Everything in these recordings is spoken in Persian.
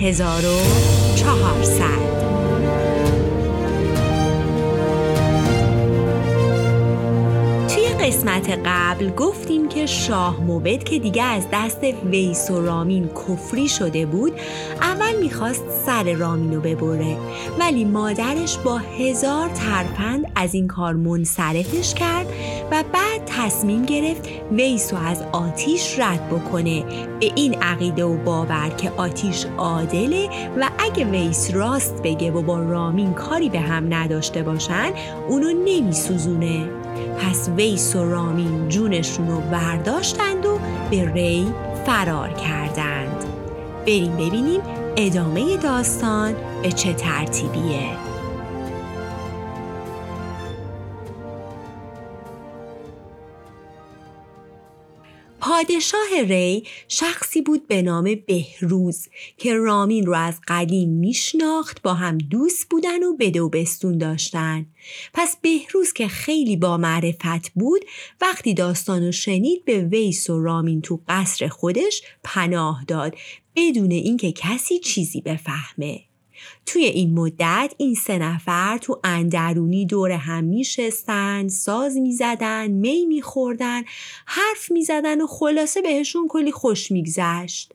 1400قسمت قبل گفتیم که شاه موبد که دیگه از دست ویس و رامین کفری شده بود اول می‌خواست سر رامین رو ببره ولی مادرش با هزار ترپند از این کار منصرفش کرد و بعد تصمیم گرفت ویس رو از آتیش رد بکنه. به این عقیده و باور که آتیش عادله و اگه ویس راست بگه و با رامین کاری به هم نداشته باشن اونو نمیسوزونه. پس ویس و رامین جونشون رو برداشتند و به ری فرار کردند. بریم ببینیم ادامه داستان به چه ترتیبیه. پادشاه ری شخصی بود به نام بهروز که رامین رو از قدیم میشناخت با هم دوست بودن و بده و بستون داشتن. پس بهروز که خیلی با معرفت بود وقتی داستانو شنید به ویس و رامین تو قصر خودش پناه داد بدون اینکه کسی چیزی بفهمه. توی این مدت این سه نفر تو اندرونی دور هم میشستن ساز می‌زدن می میخوردن حرف می‌زدن و خلاصه بهشون کلی خوش میگذشت.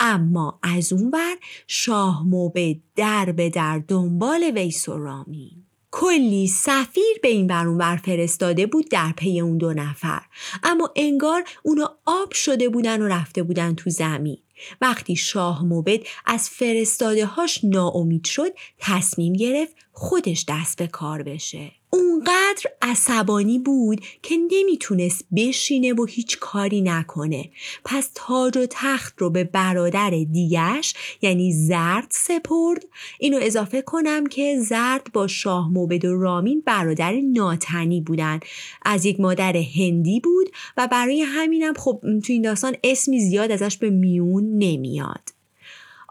اما از اون بر شاه موبه در به در دنبال ویس و رامین کلی سفیر به این بر فرستاده بود در پی اون دو نفر. اما انگار اونا آب شده بودن و رفته بودن تو زمین. وقتی شاه موبد از فرستاده هاش ناامید شد تصمیم گرفت خودش دست به کار بشه. اونقدر عصبانی بود که نمی‌تونست بشینه و هیچ کاری نکنه. پس تاج و تخت رو به برادر دیگش یعنی زرد سپرد. اینو اضافه کنم که زرد با شاه موبد و رامین برادر ناتنی بودن. از یک مادر هندی بود و برای همینم خب تو این داستان اسمی زیاد ازش به میون نمیاد.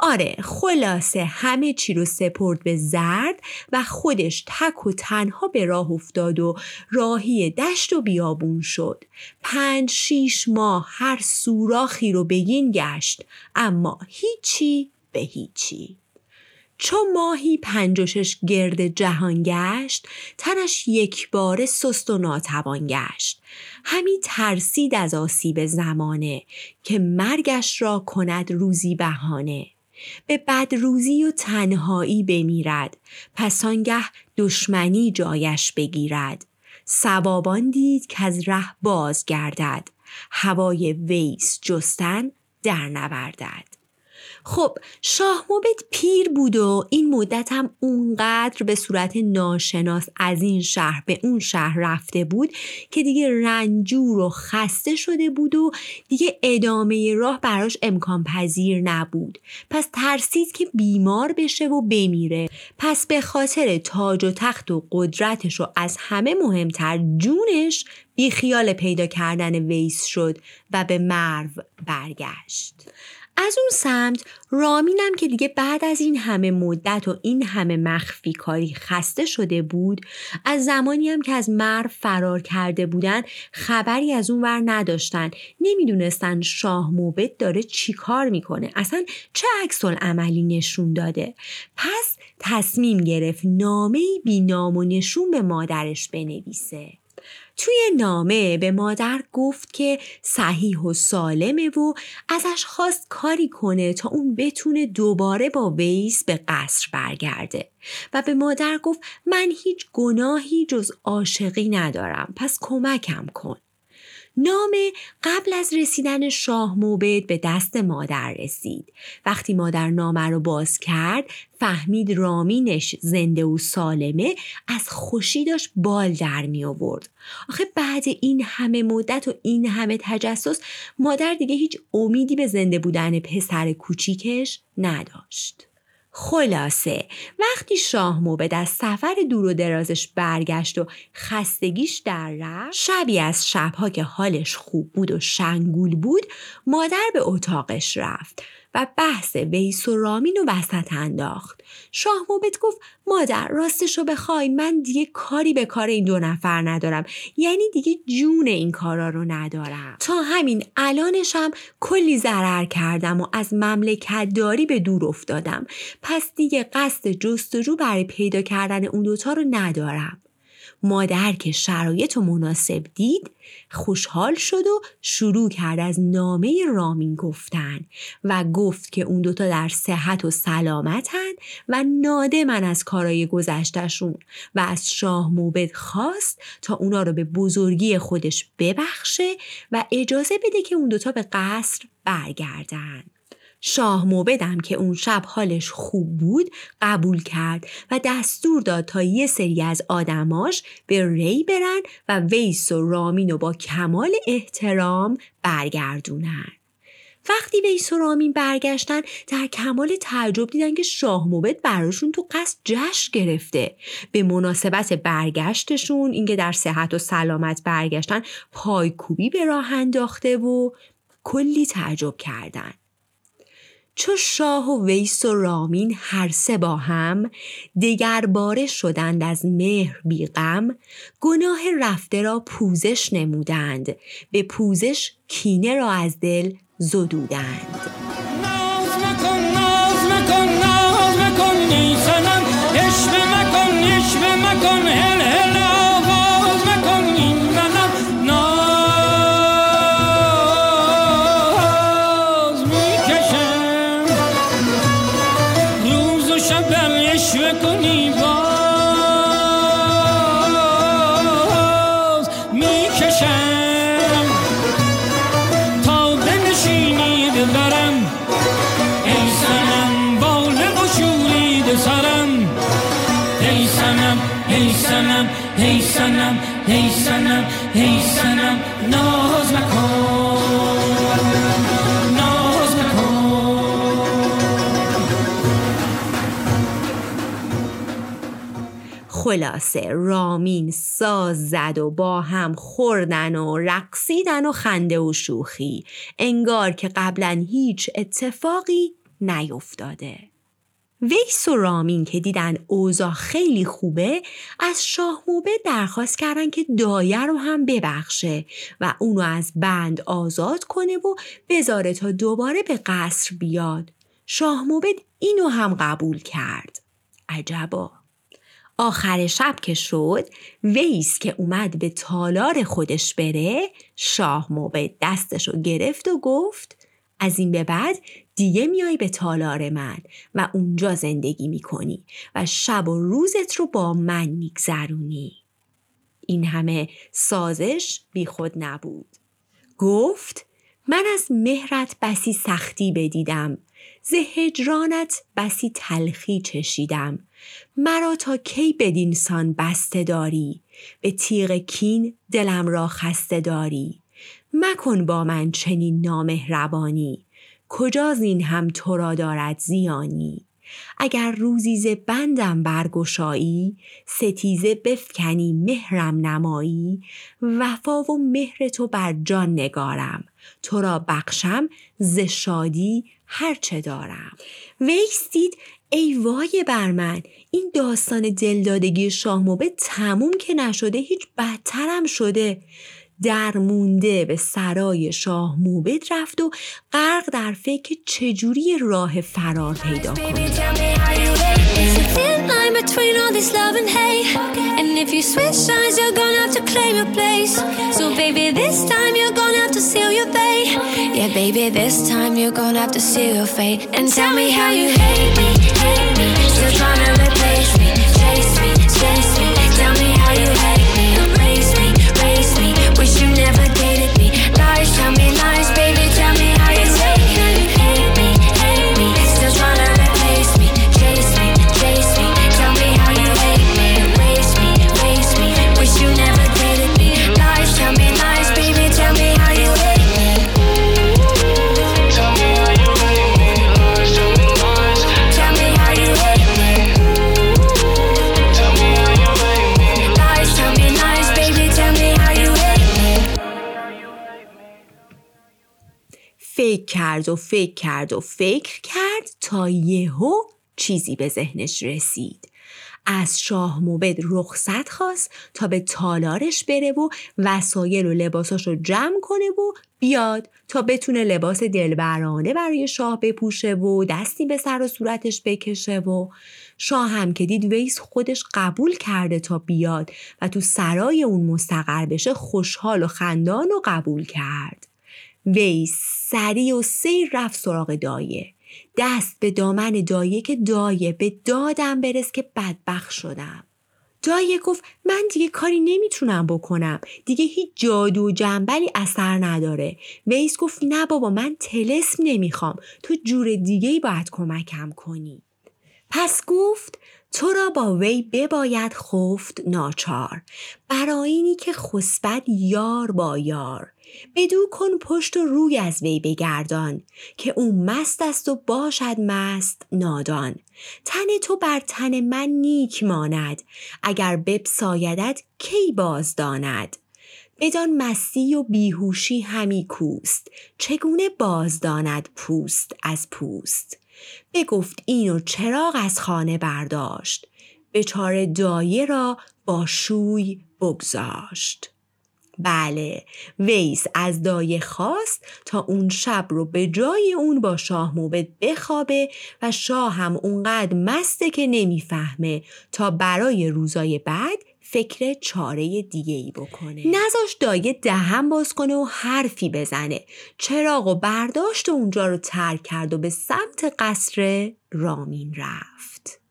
آره خلاصه همه چی رو سپرد به زرد و خودش تک و تنها به راه افتاد و راهی دشت و بیابون شد. پنج شیش ماه هر سوراخی رو بگین گشت اما هیچی به هیچی. چون ماهی پنج و شش گرد جهان گشت تنش یک بار سست و ناتوان گشت. همی ترسید از آسیب زمانه که مرگش را کند روزی بهانه. به بدروزی و تنهایی بمیرد. پس آنگه دشمنی جایش بگیرد. سوابان دید که از ره باز گردد هوای ویس جستن در نوردد. خب شاه موبت پیر بود و این مدت هم اونقدر به صورت ناشناس از این شهر به اون شهر رفته بود که دیگه رنجور و خسته شده بود و دیگه ادامه راه براش امکان پذیر نبود. پس ترسید که بیمار بشه و بمیره. پس به خاطر تاج و تخت و قدرتش و از همه مهمتر جونش بی خیال پیدا کردن ویس شد و به مرو برگشت. از اون سمت رامینم که دیگه بعد از این همه مدت و این همه مخفی کاری خسته شده بود از زمانی هم که از مر فرار کرده بودن خبری از اون ور نداشتن. نمی‌دونستن شاه موبت داره چی کار می‌کنه. اصلا چه عکس عملی نشون داده؟ پس تصمیم گرفت نامه بی نام و نشون به مادرش بنویسه. توی نامه به مادر گفت که صحیح و سالمه و ازش خواست کاری کنه تا اون بتونه دوباره با ویس به قصر برگرده. و به مادر گفت من هیچ گناهی جز عاشقی ندارم پس کمکم کن. نامه قبل از رسیدن شاه موبد به دست مادر رسید. وقتی مادر نامه رو باز کرد فهمید رامینش زنده و سالمه از خوشی داشت بال در می آورد. آخه بعد این همه مدت و این همه تجسس مادر دیگه هیچ امیدی به زنده بودن پسر کوچیکش نداشت. خلاصه. وقتی شاه موبد از سفر دور و درازش برگشت و خستگیش در رفت شبی از شبها که حالش خوب بود و شنگول بود مادر به اتاقش رفت. و بحث ویس و رامین رو وسط انداخت. شاه موبت گفت مادر راستش رو بخوای من دیگه کاری به کار این دو نفر ندارم. یعنی دیگه جون این کارا رو ندارم. تا همین الانشم کلی ضرر کردم و از مملکت داری به دور افتادم. پس دیگه قصد جستجو برای پیدا کردن اون دوتا رو ندارم. مادر که شرایط و مناسب دید خوشحال شد و شروع کرد از نامه رامین گفتن و گفت که اون دوتا در صحت و سلامتن و ناده من از کارای گذشتشون و از شاه موبد خواست تا اونا رو به بزرگی خودش ببخشه و اجازه بده که اون دوتا به قصر برگردن. شاه موبدم که اون شب حالش خوب بود قبول کرد و دستور داد تا یه سری از آدماش به ری برن و ویس و رامین رو با کمال احترام برگردونن. وقتی ویس و رامین برگشتن در کمال تعجب دیدن که شاه موبد براشون تو قصد جشن گرفته به مناسبت برگشتشون اینکه در صحت و سلامت برگشتن پایکوبی به راه انداخته و کلی تعجب کردن چو شاه و ویس و رامین هر سه با هم دگر باره شدند از مهر بی غم گناه رفته را پوزش نمودند به پوزش کینه را از دل زدودند. خلاصه رامین ساز زد و با هم خوردن و رقصیدن و خنده و شوخی. انگار که قبلا هیچ اتفاقی نیفتاده. ویس و رامین که دیدن اوضاع خیلی خوبه از شاه موبه درخواست کردن که دایه رو هم ببخشه و اونو از بند آزاد کنه و بذاره تا دوباره به قصر بیاد. شاه موبد اینو هم قبول کرد. عجبا. آخر شب که شد ویس که اومد به تالار خودش بره شاه موبد دستشو گرفت و گفت از این به بعد دیگه میای به تالار من و اونجا زندگی می‌کنی و شب و روزت رو با من میگذرونی. این همه سازش بی خود نبود. گفت من از مهرت بسی سختی بدیدم ز هجرانت بسی تلخی چشیدم مرا تا کی بدینسان بسته داری به تیغ کین دلم را خسته داری مکن با من چنین نامهربانی. کجا زین هم تو را دارد زیانی؟ اگر روزی ز بندم برگشایی ستیزه بفکنی مهرم نمایی. وفا و مهر تو بر جان نگارم. تو را بخشم ز شادی هرچه دارم. ویستید ای وای بر من این داستان دلدادگی شاه تموم که نشده هیچ بدترم شده. در مونده به سرای شاه موبد رفت و غرق در فکر چجوری راه فرار پیدا Tell me how you hate me tell me lies. فکر کرد و فکر کرد و فکر کرد تا یهو چیزی به ذهنش رسید. از شاه موبد رخصت خواست تا به تالارش بره و وسایل و لباساش رو جمع کنه و بیاد تا بتونه لباس دلبرانه برای شاه بپوشه و دستی به سر و صورتش بکشه و شاه هم که دید ویس خودش قبول کرده تا بیاد و تو سرای اون مستقر بشه خوشحال و خندان و قبول کرد. ویس سریع و سیر رفت سراغ دایه. دست به دامن دایه که دایه به دادم برس که بدبخ شدم. دایه گفت من دیگه کاری نمی‌تونم بکنم. دیگه هیچ جادو و جنبلی اثر نداره. ویس گفت نه بابا من تلسم نمی‌خوام. تو جور دیگه ای باید کمکم کنی. پس گفت تو را با وی بباید خفت ناچار برای که خسبت یار با یار. بدو کن پشت و روی از وی بگردان که او مست است و باشد مست نادان. تن تو بر تن من نیک ماند اگر بپسایدت کی باز داند؟ بدان مستی و بیهوشی همی کوست چگونه بازداند پوست از پوست؟ بگفت اینو چراغ از خانه برداشت. به چار دایه را با شوی بگذاشت. بله ویس از دایه خواست تا اون شب رو به جای اون با شاه موبد بخوابه و شاه هم اونقدر مسته که نمی‌فهمه تا برای روزای بعد فکر چاره دیگه ای بکنه. نزاش دایه دهم باز کنه و حرفی بزنه. چراغ و برداشت و اونجا رو ترک کرد و به سمت قصر رامین رفت.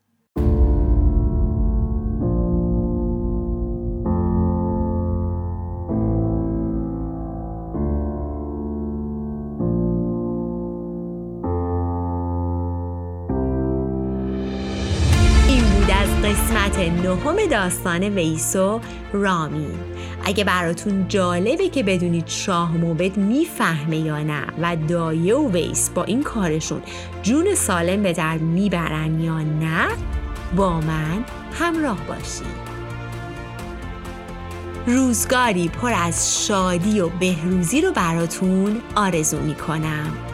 قسمت نهم داستان ویسو رامین اگه براتون جالبه که بدونید شاه موبد می‌فهمه یا نه و دایه و ویس با این کارشون جون سالم به در می‌برن یا نه با من همراه باشید. روزگاری پر از شادی و بهروزی رو براتون آرزو می‌کنم.